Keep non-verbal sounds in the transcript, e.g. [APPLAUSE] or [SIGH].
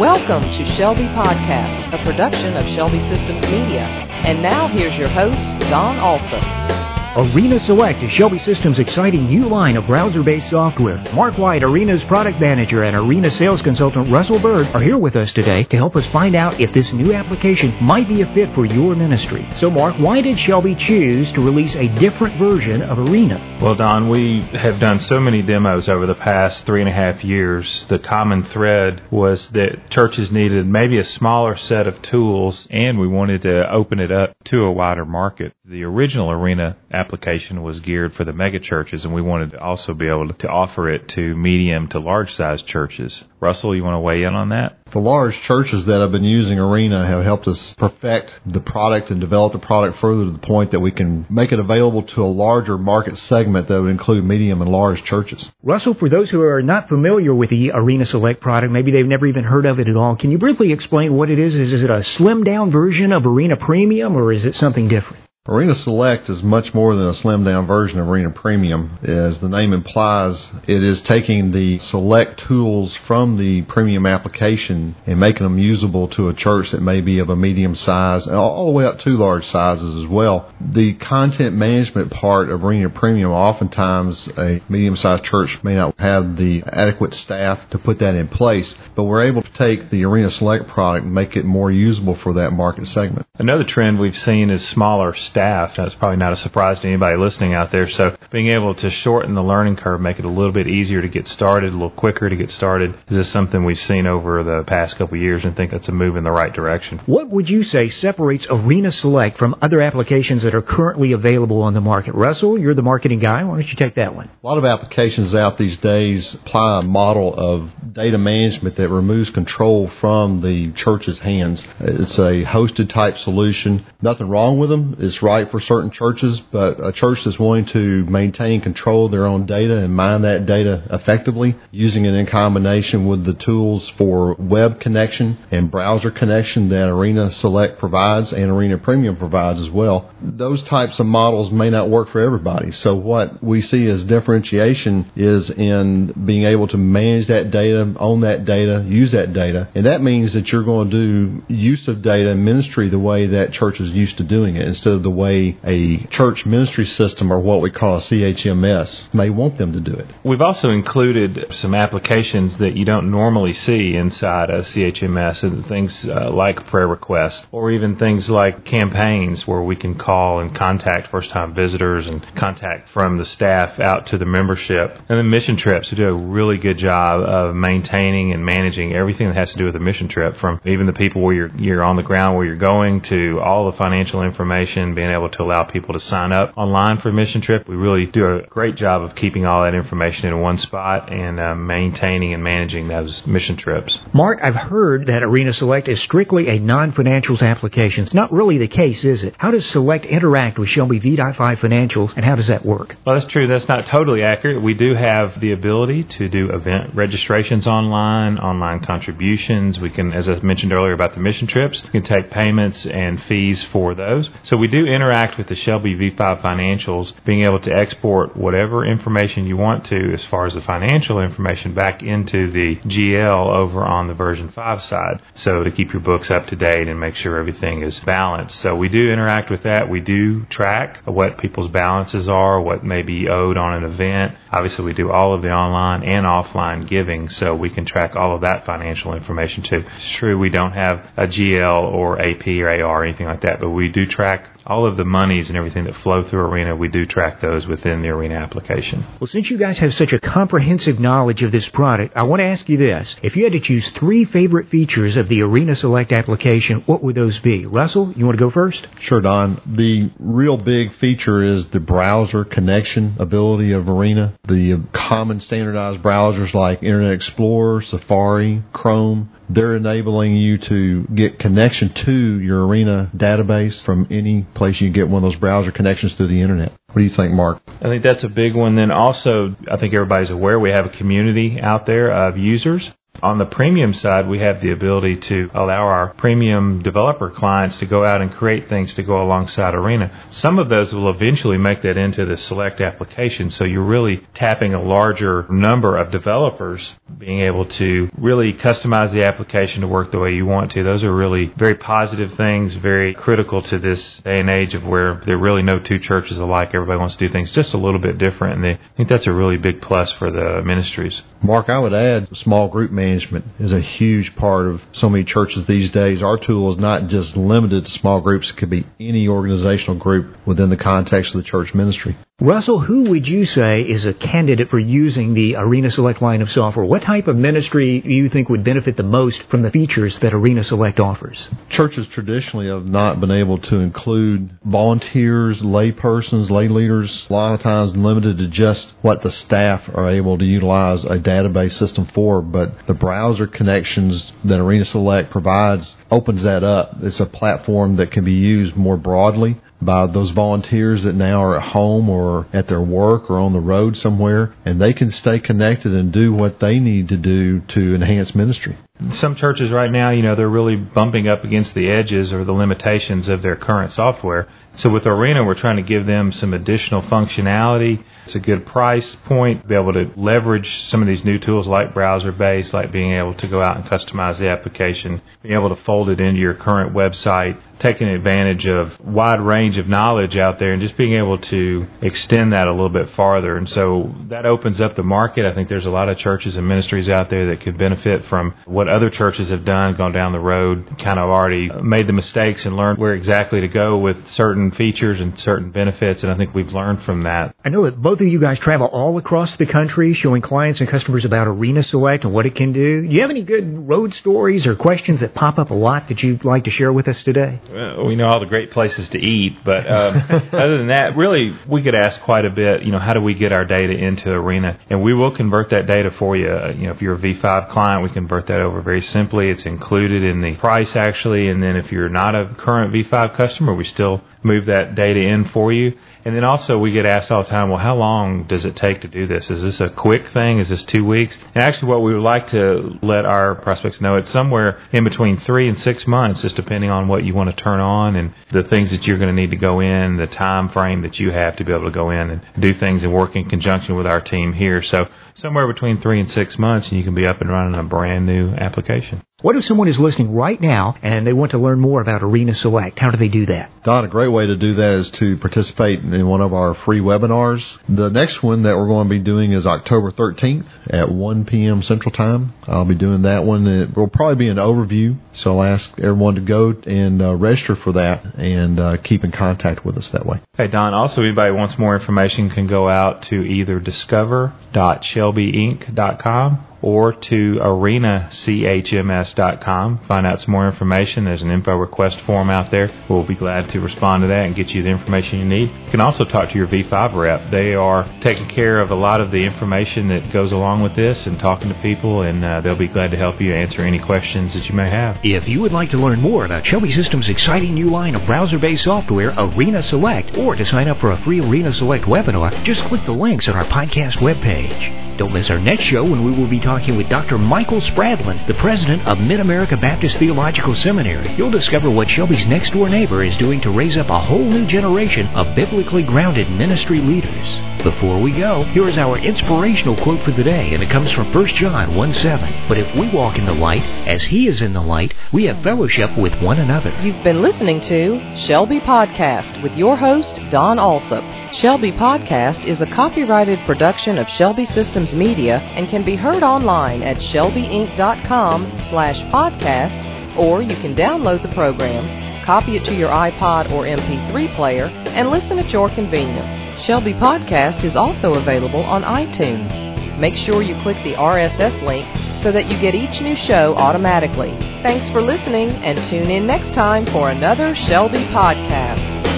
Welcome to Shelby Podcast, a production of Shelby Systems Media. And now here's your host, Don Olson. Arena Select is Shelby Systems' exciting new line of browser-based software. Mark White, Arena's product manager, and Arena sales consultant Russell Bird are here with us today to help us find out if this new application might be a fit for your ministry. So, Mark, why did Shelby choose to release a different version of Arena? Well, Don, we have done so many demos over the past three and a half years. The common thread was that churches needed maybe a smaller set of tools, and we wanted to open it up to a wider market. The original Arena was geared for the mega churches, and we wanted to also be able to offer it to medium to large size churches. Russell, you want to weigh in on that? The large churches that have been using Arena have helped us perfect the product and develop the product further to the point that we can make it available to a larger market segment that would include medium and large churches. Russell, for those who are not familiar with the Arena Select product, maybe they've never even heard of it at all, can you briefly explain what it is? Is it a slimmed down version of Arena Premium or is it something different? Arena Select is much more than a slimmed down version of Arena Premium. As the name implies, it is taking the select tools from the premium application and making them usable to a church that may be of a medium size, and all the way up to large sizes as well. The content management part of Arena Premium, oftentimes a medium sized church may not have the adequate staff to put that in place, but we're able to take the Arena Select product and make it more usable for that market segment. Another trend we've seen is smaller staff. That's probably not a surprise to anybody listening out there. So being able to shorten the learning curve, make it a little bit easier to get started, a little quicker to get started, is this something we've seen over the past couple of years and think that's a move in the right direction. What would you say separates Arena Select from other applications that are currently available on the market? Russell, you're the marketing guy. Why don't you take that one? A lot of applications out these days apply a model of data management that removes control from the church's hands. It's a hosted type solution. Nothing wrong with them. It's right for certain churches, but a church that's wanting to maintain control of their own data and mine that data effectively, using it in combination with the tools for web connection and browser connection that Arena Select provides and Arena Premium provides as well. Those types of models may not work for everybody. So what we see as differentiation is in being able to manage that data, own that data, use that data. And that means that you're going to do use of data and ministry the way that church is used to doing it instead of the the way a church ministry system or what we call a CHMS may want them to do it. We've also included some applications that you don't normally see inside a CHMS and things uh, like prayer requests or even things like campaigns where we can call and contact first time visitors and contact from the staff out to the membership. And then mission trips, we do a really good job of maintaining and managing everything that has to do with a mission trip from even the people where you're, you're on the ground where you're going to all the financial information, being able to allow people to sign up online for a mission trip. We really do a great job of keeping all that information in one spot and uh, maintaining and managing those mission trips. Mark, I've heard that Arena Select is strictly a non-financials application. It's not really the case, is it? How does Select interact with Shelby V.5 financials and how does that work? Well, that's true. That's not totally accurate. We do have the ability to do event registrations online, online contributions. We can, as I mentioned earlier about the mission trips, we can take payments and fees for those. So we do interact with the Shelby V5 financials, being able to export whatever information you want to as far as the financial information back into the GL over on the version 5 side. So to keep your books up to date and make sure everything is balanced. So we do interact with that. We do track what people's balances are, what may be owed on an event. Obviously we do all of the online and offline giving so we can track all of that financial information too. It's true we don't have a GL or AP or AR or anything like that, but we do track all of the monies and everything that flow through Arena, we do track those within the Arena application. Well, since you guys have such a comprehensive knowledge of this product, I want to ask you this. If you had to choose three favorite features of the Arena Select application, what would those be? Russell, you want to go first? Sure, Don. The real big feature is the browser connection ability of Arena. The common standardized browsers like Internet Explorer, Safari, Chrome, they're enabling you to get connection to your Arena database from any place you get one of those browser connections to the internet. What do you think, Mark? I think that's a big one. Then also, I think everybody's aware we have a community out there of users On the premium side, we have the ability to allow our premium developer clients to go out and create things to go alongside Arena. Some of those will eventually make that into the select application. So you're really tapping a larger number of developers being able to really customize the application to work the way you want to. Those are really very positive things, very critical to this day and age of where there are really no two churches alike. Everybody wants to do things just a little bit different. And they, I think that's a really big plus for the ministries. Mark, I would add small group management is a huge part of so many churches these days. Our tool is not just limited to small groups. It could be any organizational group within the context of the church ministry. Russell, who would you say is a candidate for using the Arena Select line of software? What type of ministry do you think would benefit the most from the features that Arena Select offers? Churches traditionally have not been able to include volunteers, lay persons, lay leaders, a lot of times limited to just what the staff are able to utilize a database system for. But the browser connections that Arena Select provides opens that up. It's a platform that can be used more broadly by those volunteers that now are at home or at their work or on the road somewhere, and they can stay connected and do what they need to do to enhance ministry. Some churches right now, you know, they're really bumping up against the edges or the limitations of their current software. So with Arena, we're trying to give them some additional functionality. It's a good price point, be able to leverage some of these new tools like browser based, like being able to go out and customize the application, being able to fold it into your current website, taking advantage of wide range of knowledge out there and just being able to extend that a little bit farther. And so that opens up the market. I think there's a lot of churches and ministries out there that could benefit from what other churches have done, gone down the road, kind of already made the mistakes and learned where exactly to go with certain features and certain benefits. And I think we've learned from that. I know that both of you guys travel all across the country showing clients and customers about Arena Select and what it can do. Do you have any good road stories or questions that pop up a lot that you'd like to share with us today? Well, we know all the great places to eat, but um, [LAUGHS] other than that, really, we get asked quite a bit. You know, how do we get our data into Arena? And we will convert that data for you. You know, if you're a V5 client, we convert that over very simply. It's included in the price actually, and then if you're not a current V5 customer, we still move that data in for you. And then also we get asked all the time, well, how long does it take to do this? Is this a quick thing? Is this two weeks? And actually what we would like to let our prospects know, it's somewhere in between three and six months, just depending on what you want to turn on and the things that you're going to need to go in, the time frame that you have to be able to go in and do things and work in conjunction with our team here. So somewhere between three and six months and you can be up and running a brand new application. What if someone is listening right now and they want to learn more about Arena Select? How do they do that? Don, a great way to do that is to participate in one of our free webinars. The next one that we're going to be doing is October 13th at 1 p.m. Central Time. I'll be doing that one. It will probably be an overview, so I'll ask everyone to go and uh, register for that and uh, keep in contact with us that way. Hey, Don, also anybody wants more information can go out to either discover.shelbyinc.com or to arenachms.com. Find out some more information. There's an info request form out there. We'll be glad to respond to that and get you the information you need. You can also talk to your V5 rep. They are taking care of a lot of the information that goes along with this and talking to people, and uh, they'll be glad to help you answer any questions that you may have. If you would like to learn more about Shelby Systems' exciting new line of browser-based software, Arena Select, or to sign up for a free Arena Select webinar, just click the links on our podcast webpage. Don't miss our next show when we will be talking with Dr. Michael Spradlin, the president of Mid America Baptist Theological Seminary. You'll discover what Shelby's next door neighbor is doing to raise up a whole new generation of biblically grounded ministry leaders. Before we go, here is our inspirational quote for the day, and it comes from 1 John 1 7. But if we walk in the light, as he is in the light, we have fellowship with one another. You've been listening to Shelby Podcast with your host, Don Alsop. Shelby Podcast is a copyrighted production of Shelby Systems Media and can be heard online at shelbyinc.com slash podcast, or you can download the program, copy it to your iPod or MP3 player, and listen at your convenience. Shelby Podcast is also available on iTunes. Make sure you click the RSS link so that you get each new show automatically. Thanks for listening and tune in next time for another Shelby Podcast.